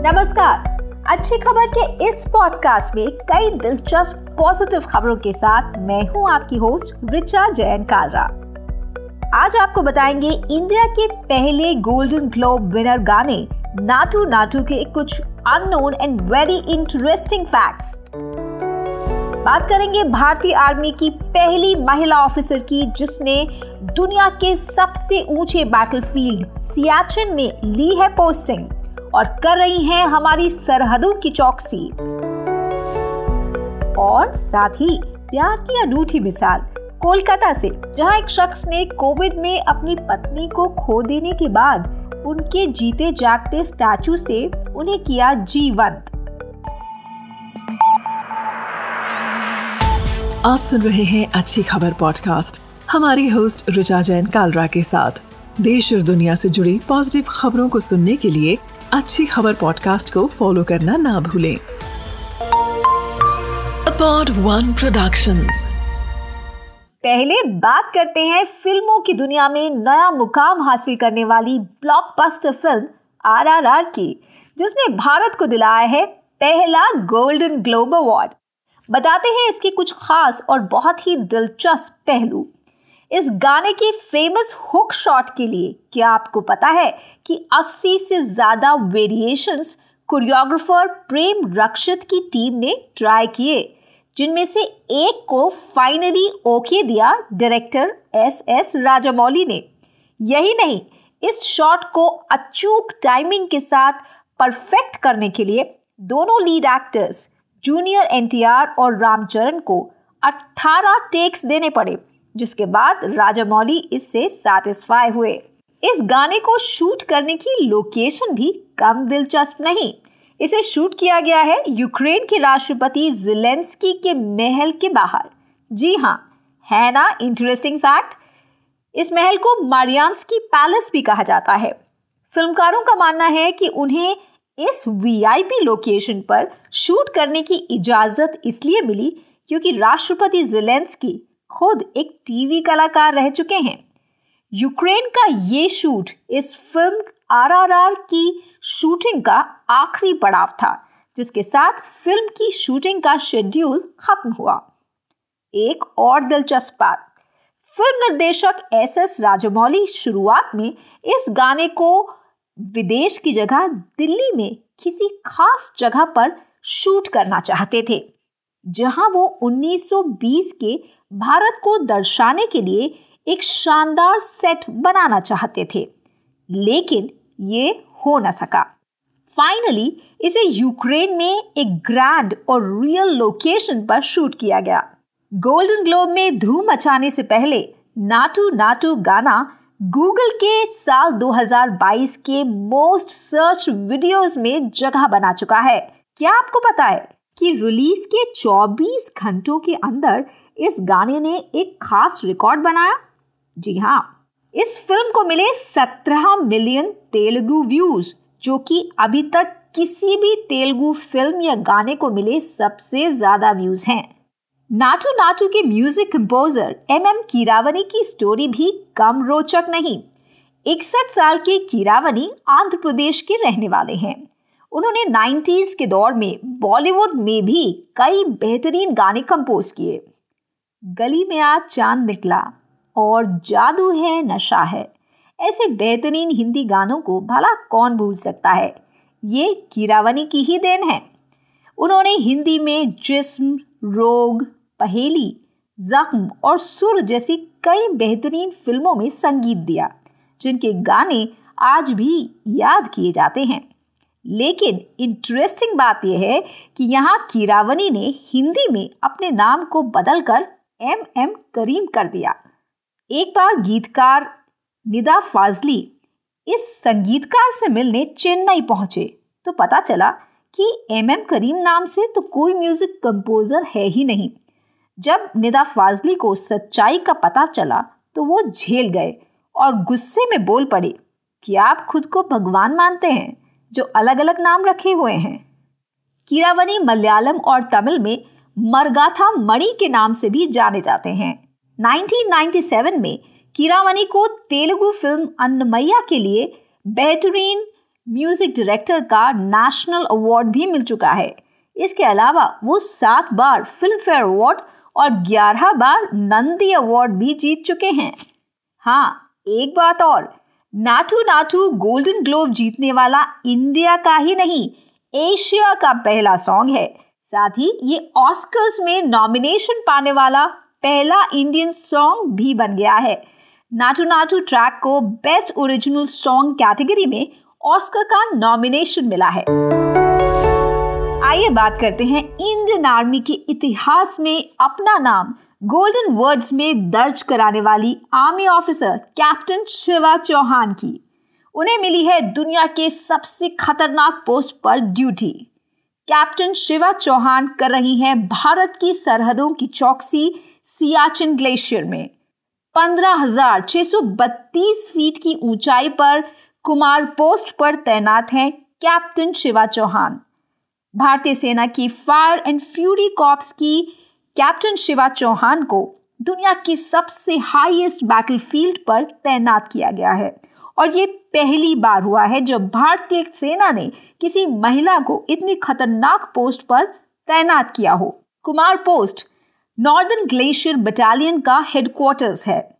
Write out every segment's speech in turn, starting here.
नमस्कार। अच्छी खबर के इस पॉडकास्ट में कई दिलचस्प पॉजिटिव खबरों के साथ मैं हूँ आपकी होस्ट रिचा जैन कालरा। आज आपको बताएँगे इंडिया के पहले गोल्डन ग्लोब विनर गाने नाटू नाटू के कुछ unknown and very interesting facts बात करेंगे भारतीय आर्मी की पहली महिला ऑफिसर की, जिसने दुनिया के सबसे ऊँचे बैटलफील्ड सियाचिन में ली है पोस्टिंग और कर रही हैं हमारी सरहदों की चौकसी। और साथ ही प्यार की अनूठी मिसाल, कोलकाता से, जहाँ एक शख्स ने कोविड में अपनी पत्नी को खो देने के बाद उनके जीते जागते स्टैचू से उन्हें किया जीवंत। आप सुन रहे हैं अच्छी खबर पॉडकास्ट हमारी होस्ट रुचा जैन कालरा के साथ। देश और दुनिया से जुड़ी पॉजिटिव खबरों को सुनने के लिए अच्छी खबर पॉडकास्ट को फॉलो करना ना भूलें। वन प्रोडक्शन पहले बात करते हैं फ़िल्मों की दुनिया में नया मुकाम हासिल करने वाली ब्लॉकबस्टर फ़िल्म आरआरआर की, जिसने भारत को दिलाया है पहला गोल्डन ग्लोब अवार्ड बताते हैं इसके कुछ खास और बहुत ही दिलचस्प पहलू। इस गाने के फ़ेमस हुक शॉट के लिए क्या आपको पता है कि 80 से ज़्यादा वेरिएशंस कोरियोग्राफर प्रेम रक्षित की टीम ने ट्राई किए, जिनमें से एक को फाइनली ओके दिया डायरेक्टर एस एस राजामौली ने। यही नहीं, इस शॉट को अचूक टाइमिंग के साथ परफेक्ट करने के लिए दोनों लीड एक्टर्स जूनियर एनटीआर और रामचरण को 18 टेक्स देने पड़े। जिसके बाद राजामौली इससे सेटिस्फाई हुए। इस गाने को शूट करने की लोकेशन भी कम दिलचस्प नहीं। इसे शूट किया गया है यूक्रेन के राष्ट्रपति जिलेंस्की के महल के बाहर। जी हाँ है ना इंटरेस्टिंग फैक्ट इस महल को मारियान्सकी पैलेस भी कहा जाता है। फिल्मकारों का मानना है कि उन्हें इस वीआईपी लोकेशन पर शूट करने की इजाज़त इसलिए मिली क्योंकि राष्ट्रपति जिलेंस्की खुद एक टीवी कलाकार रह चुके हैं। यूक्रेन का ये शूट इस फ़िल्म आरआरआर की शूटिंग का आखिरी पड़ाव था, जिसके साथ फ़िल्म की शूटिंग का शेड्यूल खत्म हुआ। एक और दिलचस्प बात, फ़िल्म निर्देशक एस एस राजमौली शुरुआत में इस गाने को विदेश की जगह दिल्ली में किसी खास जगह पर शूट करना चाहते थे। जहाँ वो 1920 के भारत को दर्शाने के लिए एक शानदार सेट बनाना चाहते थे। लेकिन ये हो न सका। फाइनली इसे यूक्रेन में एक ग्रैंड और रियल लोकेशन पर शूट किया गया। गोल्डन ग्लोब में धूम मचाने से पहले नाटू नाटू गाना गूगल के साल 2022 के मोस्ट सर्च वीडियोस में जगह बना चुका है। क्या आपको पता है कि रिलीज़ के 24 घंटों के अंदर इस गाने ने एक खास रिकॉर्ड बनाया। जी हाँ इस फ़िल्म को मिले 17 मिलियन तेलुगु व्यूज़ जो कि अभी तक किसी भी तेलुगु फ़िल्म या गाने को मिले सबसे ज़्यादा व्यूज़ हैं। नाटू नाटू के music composer M M Keeravani की स्टोरी भी कम रोचक नहीं। इकसठ साल के कीरावनी आंध्र प्रदेश के रहने वाले हैं। उन्होंने 90s के दौर में बॉलीवुड में भी कई बेहतरीन गाने कंपोज किए। गली में आज चाँद निकला और जादू है, नशा है। ऐसे बेहतरीन हिंदी गानों को भला कौन भूल सकता है? ये कीरावनी की ही देन है। उन्होंने हिंदी में जिस्म, रोग, पहेली, जख्म और सुर जैसी कई बेहतरीन फ़िल्मों में संगीत दिया, जिनके गाने आज भी याद किए जाते हैं। लेकिन इंटरेस्टिंग बात यह है कि यहाँ कीरावनी ने हिंदी में अपने नाम को बदलकर एम एम करीम कर दिया। एक बार गीतकार निदा फाजली इस संगीतकार से मिलने चेन्नई पहुँचे तो पता चला कि एम एम करीम नाम से तो कोई म्यूज़िक कंपोजर है ही नहीं। जब निदा फाजली को सच्चाई का पता चला तो वो झेल गए और गुस्से में बोल पड़े कि आप खुद को भगवान मानते हैं। जो अलग अलग नाम रखे हुए हैं। कीरावनी मलयालम और तमिल में मरगाथा मणि के नाम से भी जाने जाते हैं। 1997 में कीरावनी को तेलुगु फ़िल्म अन्नमैया के लिए बेहतरीन म्यूज़िक डायरेक्टर का नेशनल अवार्ड भी मिल चुका है। इसके अलावा वो सात बार फ़िल्म फेयर अवार्ड और ग्यारह बार नंदी अवार्ड भी जीत चुके हैं। हाँ एक बात और नाटू नाटू गोल्डन ग्लोब जीतने वाला इंडिया का ही नहीं, एशिया का पहला सॉन्ग है। साथ ही ये ऑस्कर्स में नॉमिनेशन पाने वाला पहला इंडियन सॉन्ग भी बन गया है। नाटू नाटू ट्रैक को बेस्ट ओरिजिनल सॉन्ग कैटेगरी में ऑस्कर का नॉमिनेशन मिला है। आइए बात करते हैं इंडियन आर्मी के इतिहास में अपना नाम। गोल्डन वर्ड्स में दर्ज कराने वाली army officer captain Shiva Chauhan की। उन्हें मिली है दुनिया के सबसे खतरनाक पोस्ट पर ड्यूटी। कैप्टन शिवा चौहान कर रही हैं भारत की सरहदों की चौकसी सियाचिन ग्लेशियर में। 15,632 फीट की ऊंचाई पर कुमार पोस्ट पर तैनात हैं कैप्टन शिवा चौहान। भारतीय सेना की फायर एंड फ्यूरी कॉप्स की कैप्टन शिवा चौहान को दुनिया की सबसे हाईएस्ट बैटलफील्ड पर तैनात किया गया है। और ये पहली बार हुआ है जब भारतीय सेना ने किसी महिला को इतनी खतरनाक पोस्ट पर तैनात किया हो। Kumar post northern glacier battalion का हेडक्वार्टर्स है।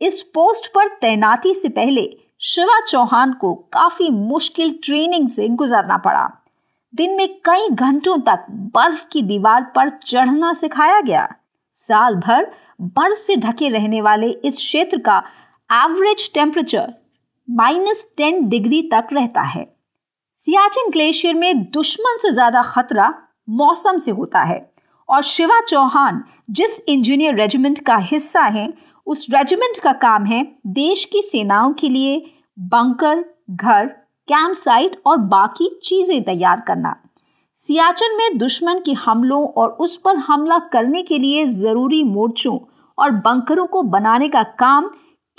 इस पोस्ट पर तैनाती से पहले शिवा चौहान को काफ़ी मुश्किल ट्रेनिंग से गुजरना पड़ा। दिन में कई घंटों तक बर्फ़ की दीवार पर चढ़ना सिखाया गया। साल भर बर्फ़ से ढके रहने वाले इस क्षेत्र का average temperature minus ten degree तक रहता है। सियाचिन ग्लेशियर में दुश्मन से ज़्यादा खतरा मौसम से होता है और शिवा चौहान जिस इंजीनियर रेजिमेंट का हिस्सा हैं, उस रेजिमेंट का काम है देश की सेनाओं के लिए बंकर घर कैंप साइट और बाकी चीज़ें तैयार करना। सियाचन में दुश्मन के हमलों और उस पर हमला करने के लिए ज़रूरी मोर्चों और बंकरों को बनाने का काम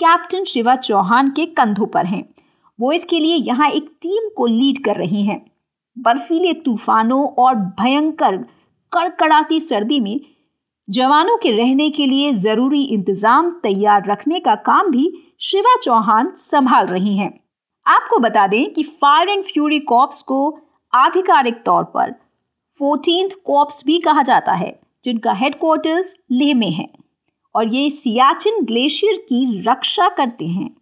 कैप्टन शिवा चौहान के कंधों पर है। वो इसके लिए यहाँ एक टीम को लीड कर रही हैं। बर्फीले तूफानों और भयंकर कड़कड़ाती सर्दी में जवानों के रहने के लिए ज़रूरी इंतज़ाम तैयार रखने का काम भी शिवा चौहान संभाल रही हैं। आपको बता दें कि फायर एंड फ्यूरी कॉप्स को आधिकारिक तौर पर फोर्टीन कॉप्स भी कहा जाता है, जिनका हेडक्वार्टर्स लेह में है और ये सियाचिन ग्लेशियर की रक्षा करते हैं।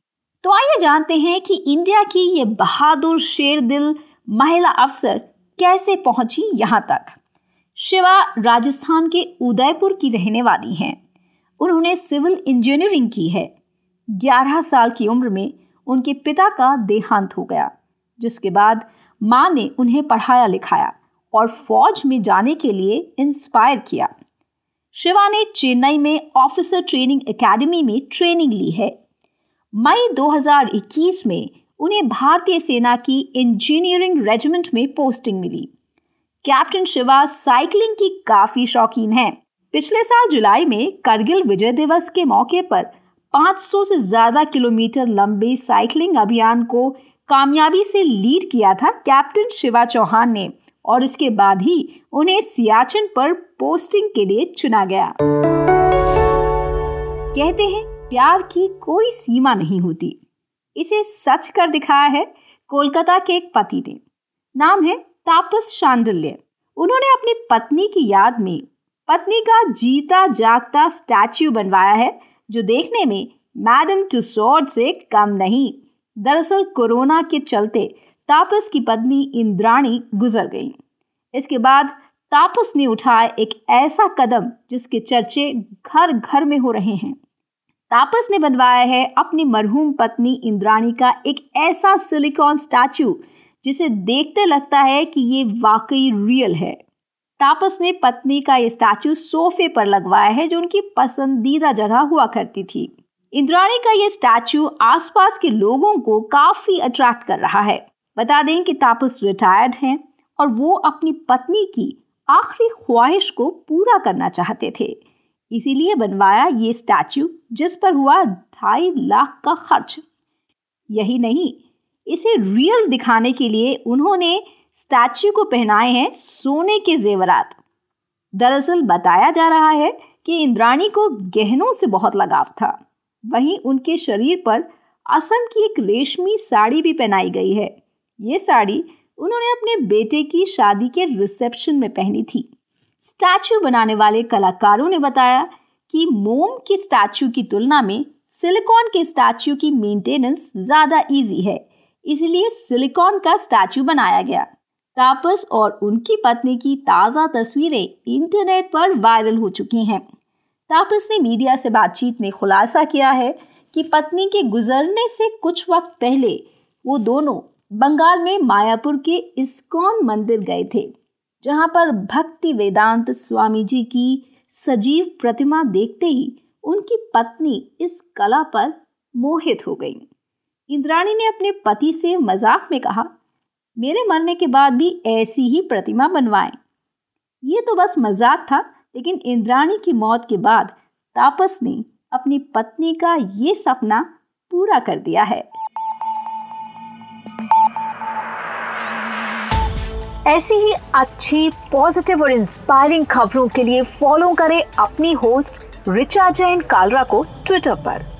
तो आइए जानते हैं कि इंडिया की ये बहादुर शेर दिल महिला अफसर कैसे पहुँची यहाँ तक। शिवा राजस्थान के उदयपुर की रहने वाली हैं। उन्होंने सिविल इंजीनियरिंग की है। 11 साल की उम्र में उनके पिता का देहांत हो गया, जिसके बाद माँ ने उन्हें पढ़ाया लिखाया और फौज में जाने के लिए इंस्पायर किया। शिवा ने चेन्नई में ऑफिसर ट्रेनिंग एकेडमी में ट्रेनिंग ली है। मई 2021 में उन्हें भारतीय सेना की इंजीनियरिंग रेजिमेंट में पोस्टिंग मिली। कैप्टन शिवा साइकिलिंग की काफ़ी शौकीन हैं। पिछले साल जुलाई में करगिल विजय दिवस के मौके पर 500 से ज़्यादा किलोमीटर लंबे साइकिलिंग अभियान को कामयाबी से लीड किया था कैप्टन शिवा चौहान ने, और इसके बाद ही उन्हें सियाचिन पर पोस्टिंग के लिए चुना गया। कहते हैं, प्यार की कोई सीमा नहीं होती। इसे सच कर दिखाया है कोलकाता के एक पति ने। नाम है तापस शांडिल्य। उन्होंने अपनी पत्नी की याद में पत्नी का जीता जागता स्टैच्यू बनवाया है जो देखने में मैडम टूसॉर्ट से कम नहीं। दरअसल कोरोना के चलते तापस की पत्नी इंद्राणी गुजर गई। इसके बाद तापस ने उठाया एक ऐसा कदम जिसके चर्चे घर घर में हो रहे हैं। तापस ने बनवाया है अपनी मरहूम पत्नी इंद्राणी का एक ऐसा सिलिकॉन स्टैचू, जिसे देखते लगता है कि ये वाकई रियल है। तापस ने पत्नी का ये स्टैचू सोफे पर लगवाया है, जो उनकी पसंदीदा जगह हुआ करती थी। इंद्राणी का ये स्टैचू आसपास के लोगों को काफ़ी अट्रैक्ट कर रहा है। बता दें कि तापस रिटायर्ड हैं और वो अपनी पत्नी की आखिरी ख्वाहिश को पूरा करना चाहते थे। इसीलिए बनवाया ये स्टैचू, जिस पर हुआ ढाई लाख का खर्च। यही नहीं, इसे रियल दिखाने के लिए उन्होंने स्टैच्यू को पहनाए हैं सोने के जेवरात। दरअसल बताया जा रहा है कि इंद्राणी को गहनों से बहुत लगाव था। वहीं उनके शरीर पर असम की एक रेशमी साड़ी भी पहनाई गई है। ये साड़ी उन्होंने अपने बेटे की शादी के रिसेप्शन में पहनी थी। स्टैचू बनाने वाले कलाकारों ने बताया कि मोम की स्टैचू की तुलना में सिलिकॉन के स्टैचू की मेंटेनेंस ज़्यादा इजी है। इसलिए सिलिकॉन का स्टैचू बनाया गया। तापस और उनकी पत्नी की ताज़ा तस्वीरें इंटरनेट पर वायरल हो चुकी हैं। तापस ने मीडिया से बातचीत में खुलासा किया है कि पत्नी के गुजरने से कुछ वक्त पहले वो दोनों बंगाल में मायापुर के इस्कॉन मंदिर गए थे, जहाँ पर भक्ति वेदांत स्वामी जी की सजीव प्रतिमा देखते ही उनकी पत्नी इस कला पर मोहित हो गई। इंद्राणी ने अपने पति से मज़ाक में कहा मेरे मरने के बाद भी ऐसी ही प्रतिमा बनवाएँ। ये तो बस मज़ाक था, लेकिन इंद्राणी की मौत के बाद तापस ने अपनी पत्नी का ये सपना पूरा कर दिया है। ऐसी ही अच्छी पॉजिटिव और इंस्पायरिंग खबरों के लिए फॉलो करें अपनी होस्ट रिचा जैन कालरा को ट्विटर पर।